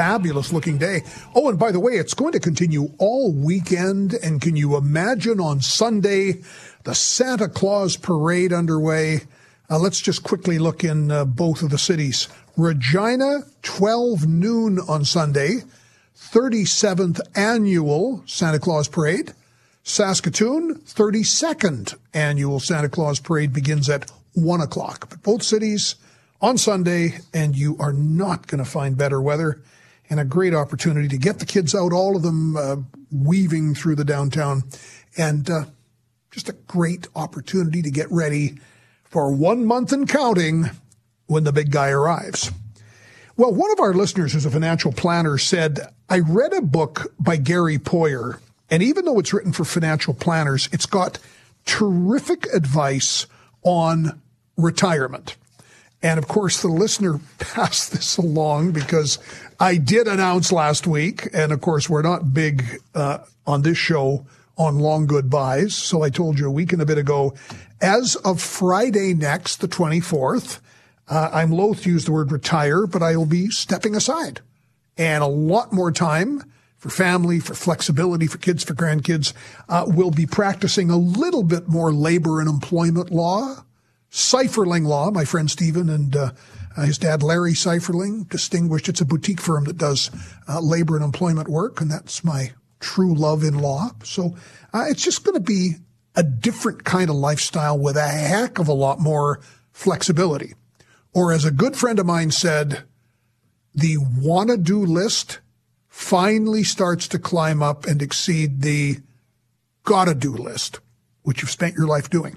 fabulous looking day. Oh, and by the way, it's going to continue all weekend. And can you imagine on Sunday, the Santa Claus parade underway? Uh, let's just quickly look in uh, both of the cities. Regina, 12 noon on Sunday, 37th annual Santa Claus parade. Saskatoon, 32nd annual Santa Claus parade begins at 1 o'clock. But both cities on Sunday, and you are not going to find better weather and a great opportunity to get the kids out, all of them uh, weaving through the downtown, and uh, just a great opportunity to get ready for one month and counting when the big guy arrives. Well, one of our listeners who's a financial planner said, I read a book by Gary Poier, and even though it's written for financial planners, it's got terrific advice on retirement. And of course, the listener passed this along because I did announce last week, and of course, we're not big uh, on this show on long goodbyes. So I told you a week and a bit ago, as of Friday next, the 24th, uh, I'm loath to use the word retire, but I will be stepping aside and a lot more time for family, for flexibility, for kids, for grandkids. Uh, we'll be practicing a little bit more labor and employment law Seiferling Law, my friend Stephen and uh, uh, his dad Larry Seiferling, distinguished. It's a boutique firm that does uh, labor and employment work, and that's my true love in law. So uh, it's just going to be a different kind of lifestyle with a heck of a lot more flexibility. Or as a good friend of mine said, the wanna do list finally starts to climb up and exceed the gotta do list, which you've spent your life doing.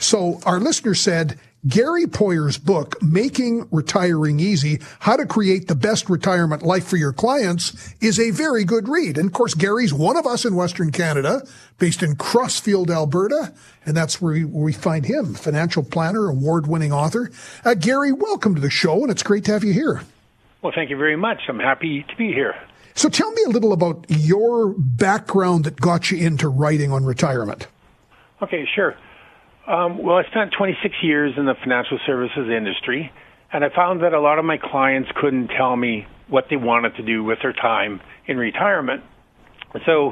So our listener said, Gary Poier's book, Making Retiring Easy, How to Create the Best Retirement Life for Your Clients, is a very good read. And of course, Gary's one of us in Western Canada, based in Crossfield, Alberta. And that's where we, where we find him, financial planner, award winning author. Uh, Gary, welcome to the show, and it's great to have you here. Well, thank you very much. I'm happy to be here. So tell me a little about your background that got you into writing on retirement. Okay, sure. Um, well, I spent 26 years in the financial services industry, and I found that a lot of my clients couldn't tell me what they wanted to do with their time in retirement. So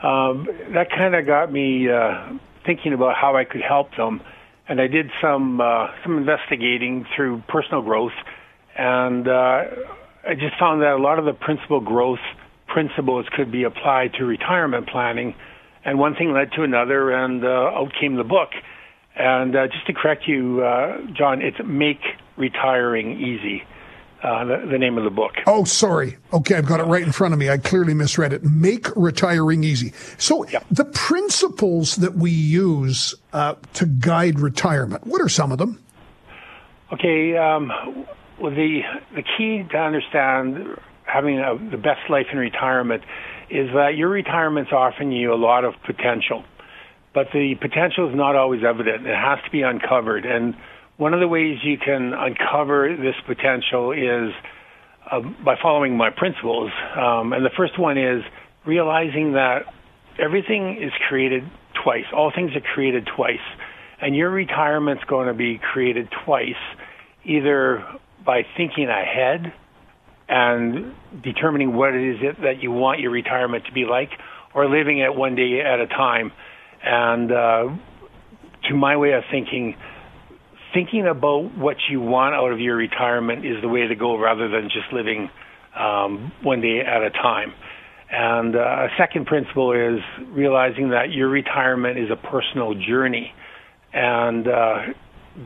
um, that kind of got me uh, thinking about how I could help them, and I did some uh, some investigating through personal growth, and uh, I just found that a lot of the principal growth principles could be applied to retirement planning, and one thing led to another, and uh, out came the book. And uh, just to correct you, uh, John, it's Make Retiring Easy. Uh, the, the, name of the book. Oh, sorry. Okay, I've got it right in front of me. I clearly misread it. Make retiring easy. So, yep. the principles that we use uh, to guide retirement, what are some of them? Okay, um, well, the the key to understand having a, the best life in retirement is that your retirement's offering you a lot of potential but the potential is not always evident. It has to be uncovered. And one of the ways you can uncover this potential is uh, by following my principles. Um, and the first one is realizing that everything is created twice. All things are created twice. And your retirement's going to be created twice, either by thinking ahead and determining what it is that you want your retirement to be like, or living it one day at a time. And uh, to my way of thinking, thinking about what you want out of your retirement is the way to go rather than just living um, one day at a time. And uh, a second principle is realizing that your retirement is a personal journey. And uh,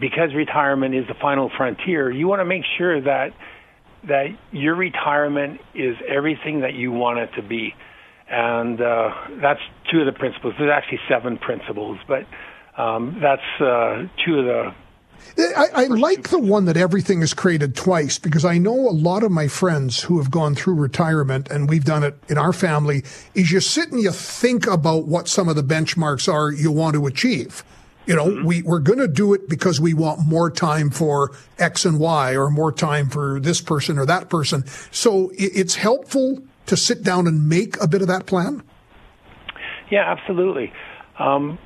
because retirement is the final frontier, you want to make sure that that your retirement is everything that you want it to be and uh, that's two of the principles. There's actually seven principles, but um, that's uh, two of the. I, I like the one that everything is created twice because I know a lot of my friends who have gone through retirement, and we've done it in our family. Is you sit and you think about what some of the benchmarks are you want to achieve. You know, mm-hmm. we, we're going to do it because we want more time for X and Y or more time for this person or that person. So it, it's helpful to sit down and make a bit of that plan? Yeah, absolutely. Um,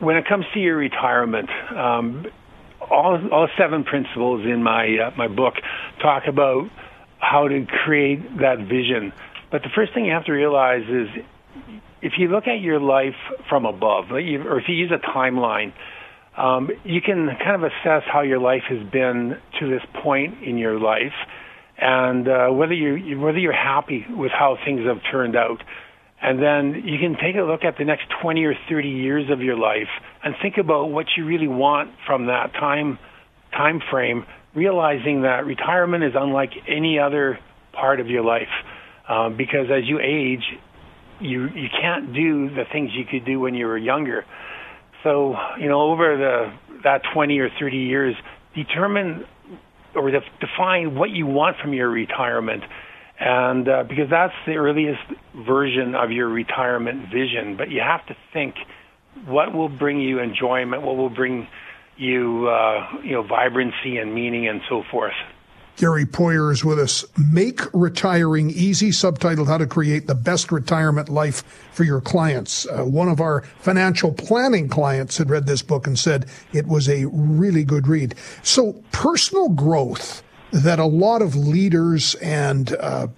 when it comes to your retirement, um, all all seven principles in my uh, my book talk about how to create that vision. But the first thing you have to realize is if you look at your life from above, or if you use a timeline, um, you can kind of assess how your life has been to this point in your life, and uh, whether you whether you're happy with how things have turned out. And then you can take a look at the next 20 or 30 years of your life and think about what you really want from that time time frame, realizing that retirement is unlike any other part of your life. Um, because as you age, you you can't do the things you could do when you were younger. So you know, over the that 20 or 30 years, determine or define what you want from your retirement and uh, because that's the earliest version of your retirement vision. But you have to think what will bring you enjoyment, what will bring you, uh, you know, vibrancy and meaning, and so forth. Gary Poier is with us. Make Retiring Easy, subtitled How to Create the Best Retirement Life for Your Clients. Uh, one of our financial planning clients had read this book and said it was a really good read. So, personal growth that a lot of leaders and uh,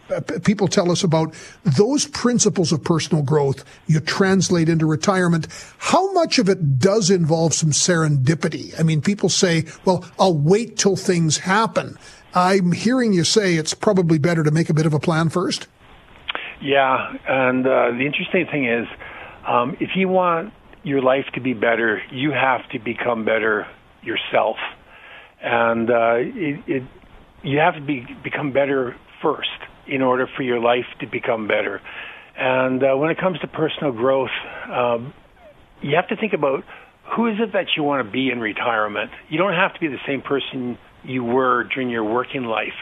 people tell us about those principles of personal growth you translate into retirement. How much of it does involve some serendipity? I mean, people say, well, I'll wait till things happen. I'm hearing you say it's probably better to make a bit of a plan first. Yeah, and uh, the interesting thing is, um, if you want your life to be better, you have to become better yourself. And uh, it, it, you have to be become better first in order for your life to become better. And uh, when it comes to personal growth, um, you have to think about who is it that you want to be in retirement. You don't have to be the same person you were during your working life,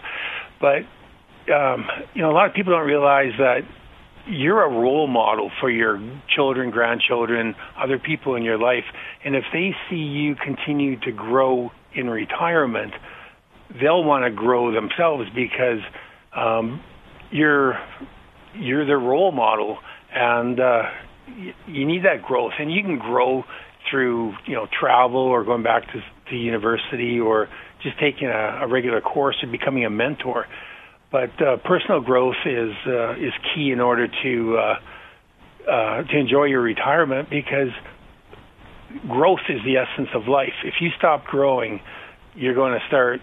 but um, you know a lot of people don't realize that you're a role model for your children, grandchildren, other people in your life, and if they see you continue to grow in retirement, they'll want to grow themselves because um, you're you're their role model, and uh, y- you need that growth. And you can grow through you know travel or going back to, to university or just taking a, a regular course or becoming a mentor. But uh, personal growth is uh, is key in order to uh, uh, to enjoy your retirement because growth is the essence of life. If you stop growing, you're going to start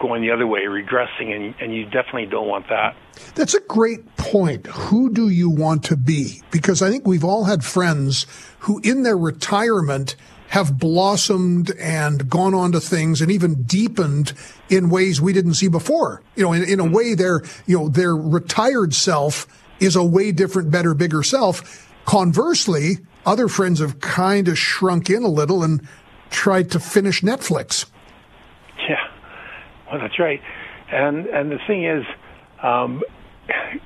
going the other way, regressing, and, and you definitely don't want that. That's a great point. Who do you want to be? Because I think we've all had friends who, in their retirement, have blossomed and gone on to things and even deepened in ways we didn't see before. You know, in, in a mm-hmm. way, their you know their retired self is a way different, better, bigger self. Conversely, other friends have kind of shrunk in a little and tried to finish Netflix. Well, that's right. And and the thing is, um,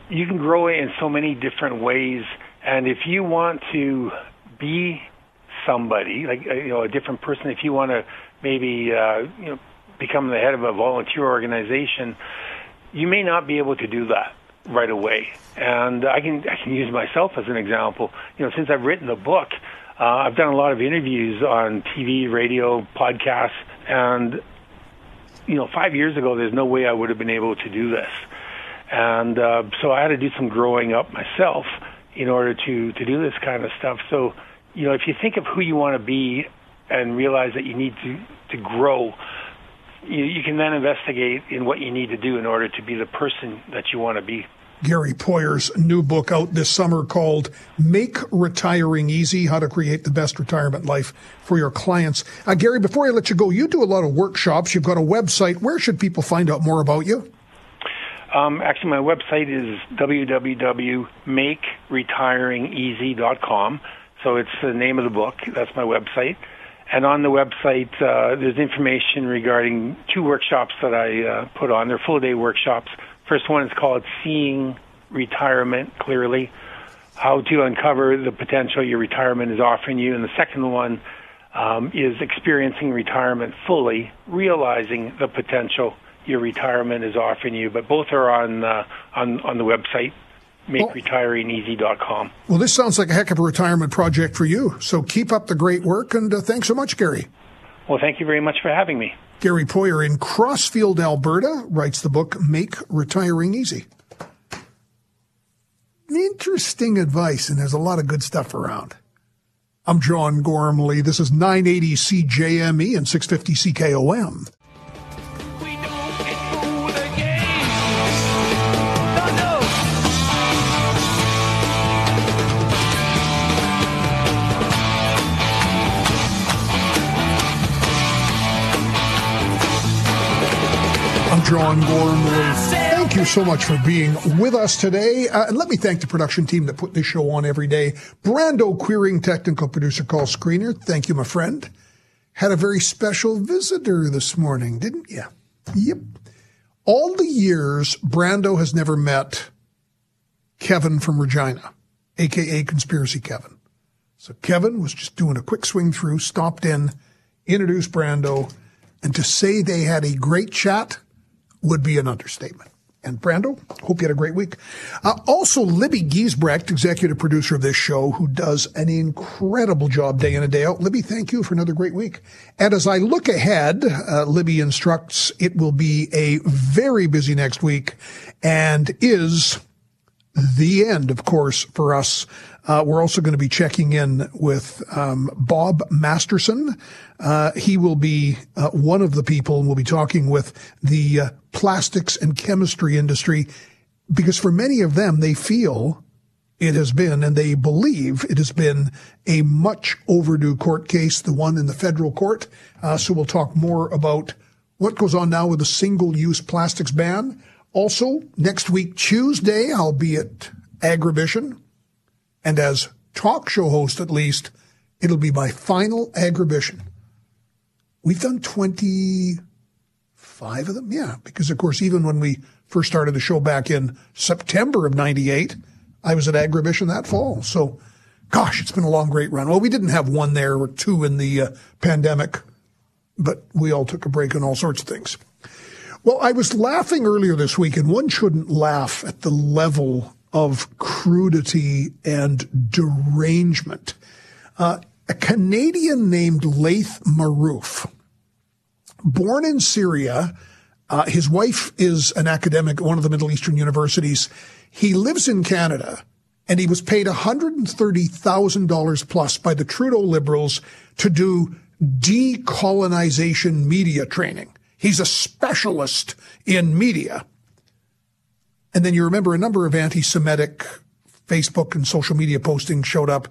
you can grow it in so many different ways. And if you want to be somebody, like uh, you know, a different person, if you want to maybe uh, you know become the head of a volunteer organization, you may not be able to do that right away. And I can I can use myself as an example. You know, since I've written the book, uh, I've done a lot of interviews on TV, radio, podcasts, and you know, five years ago, there's no way I would have been able to do this. And uh, so I had to do some growing up myself in order to to do this kind of stuff. So, you know, if you think of who you want to be and realize that you need to to grow, you, you can then investigate in what you need to do in order to be the person that you want to be. Gary Poier's new book out this summer called Make Retiring Easy How to Create the Best Retirement Life for Your Clients. Uh, Gary, before I let you go, you do a lot of workshops. You've got a website. Where should people find out more about you? Um, actually, my website is www.makeretiringeasy.com. So it's the name of the book. That's my website. And on the website, uh, there's information regarding two workshops that I uh, put on. They're full day workshops First one is called Seeing Retirement Clearly How to Uncover the Potential Your Retirement is Offering You. And the second one um, is Experiencing Retirement Fully, Realizing the Potential Your Retirement is Offering You. But both are on, uh, on, on the website makeretiringeasy.com. Well, this sounds like a heck of a retirement project for you. So keep up the great work, and uh, thanks so much, Gary. Well, thank you very much for having me. Gary Poier in Crossfield, Alberta, writes the book Make Retiring Easy. Interesting advice, and there's a lot of good stuff around. I'm John Gormley. This is 980 CJME and 650 CKOM. John Gormley. Thank you so much for being with us today. Uh, and let me thank the production team that put this show on every day. Brando Queering, technical producer, call screener. Thank you, my friend. Had a very special visitor this morning, didn't you? Yep. All the years, Brando has never met Kevin from Regina, aka Conspiracy Kevin. So Kevin was just doing a quick swing through, stopped in, introduced Brando, and to say they had a great chat would be an understatement. And Brando, hope you had a great week. Uh, also, Libby Giesbrecht, executive producer of this show, who does an incredible job day in and day out. Libby, thank you for another great week. And as I look ahead, uh, Libby instructs it will be a very busy next week and is the end, of course, for us. Uh, we're also going to be checking in with um, Bob Masterson. Uh, he will be uh, one of the people, and we'll be talking with the uh, plastics and chemistry industry because for many of them, they feel it has been and they believe it has been a much overdue court case, the one in the federal court. Uh, so we'll talk more about what goes on now with the single use plastics ban. Also, next week, Tuesday, I'll be at Agribition. And as talk show host, at least, it'll be my final Agribition. We've done 25 of them? Yeah, because of course, even when we first started the show back in September of 98, I was at Agribition that fall. So, gosh, it's been a long, great run. Well, we didn't have one there or two in the uh, pandemic, but we all took a break on all sorts of things. Well, I was laughing earlier this week, and one shouldn't laugh at the level of crudity and derangement. Uh, a Canadian named Laith Marouf born in Syria. Uh, his wife is an academic at one of the Middle Eastern universities. He lives in Canada and he was paid $130,000 plus by the Trudeau Liberals to do decolonization media training. He's a specialist in media. And then you remember a number of anti-Semitic Facebook and social media postings showed up.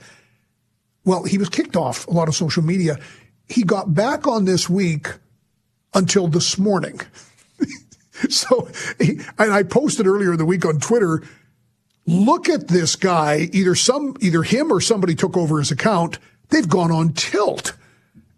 Well, he was kicked off a lot of social media. He got back on this week until this morning. so, and I posted earlier in the week on Twitter, look at this guy. Either some, either him or somebody took over his account. They've gone on tilt.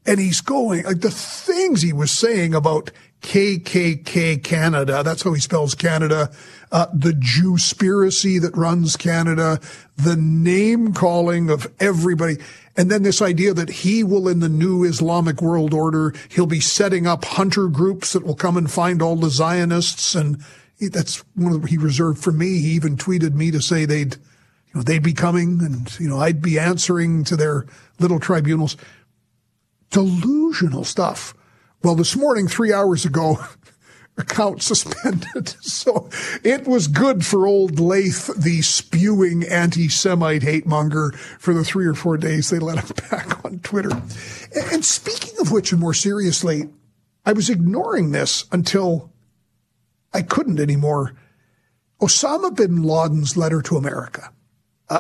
And he's going, like the things he was saying about KKK Canada, that's how he spells Canada, uh, the Jewspiracy that runs Canada, the name calling of everybody. And then this idea that he will, in the new Islamic world order, he'll be setting up hunter groups that will come and find all the Zionists. And that's one of the, he reserved for me. He even tweeted me to say they'd, you know, they'd be coming and, you know, I'd be answering to their little tribunals. Delusional stuff. Well, this morning, three hours ago, account suspended. So it was good for old Laith, the spewing anti-Semite hate monger, for the three or four days they let him back on Twitter. And speaking of which, and more seriously, I was ignoring this until I couldn't anymore. Osama bin Laden's letter to America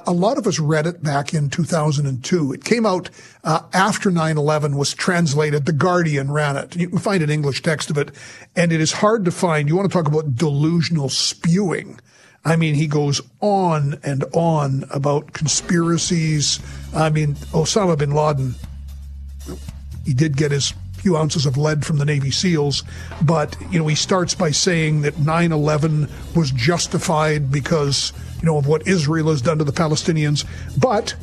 a lot of us read it back in 2002. It came out uh, after 9/11 was translated. The Guardian ran it. You can find an English text of it, and it is hard to find. You want to talk about delusional spewing? I mean, he goes on and on about conspiracies. I mean, Osama bin Laden, he did get his few ounces of lead from the Navy SEALs, but you know, he starts by saying that 9/11 was justified because you know, of what Israel has done to the Palestinians. But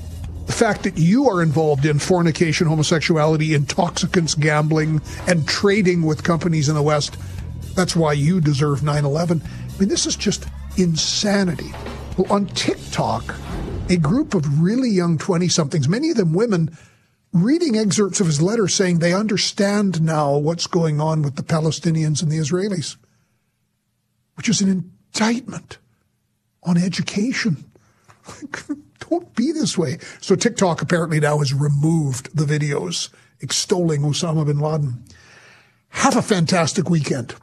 the fact that you are involved in fornication, homosexuality, intoxicants, gambling, and trading with companies in the West, that's why you deserve 9 11. I mean, this is just insanity. Well, on TikTok, a group of really young 20 somethings, many of them women, reading excerpts of his letter saying they understand now what's going on with the Palestinians and the Israelis, which is an indictment on education. Don't be this way. So TikTok apparently now has removed the videos extolling Osama bin Laden. Have a fantastic weekend.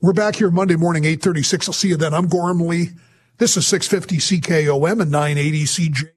We're back here Monday morning, 836. I'll see you then. I'm Gormley. This is 650 CKOM and 980 CJ.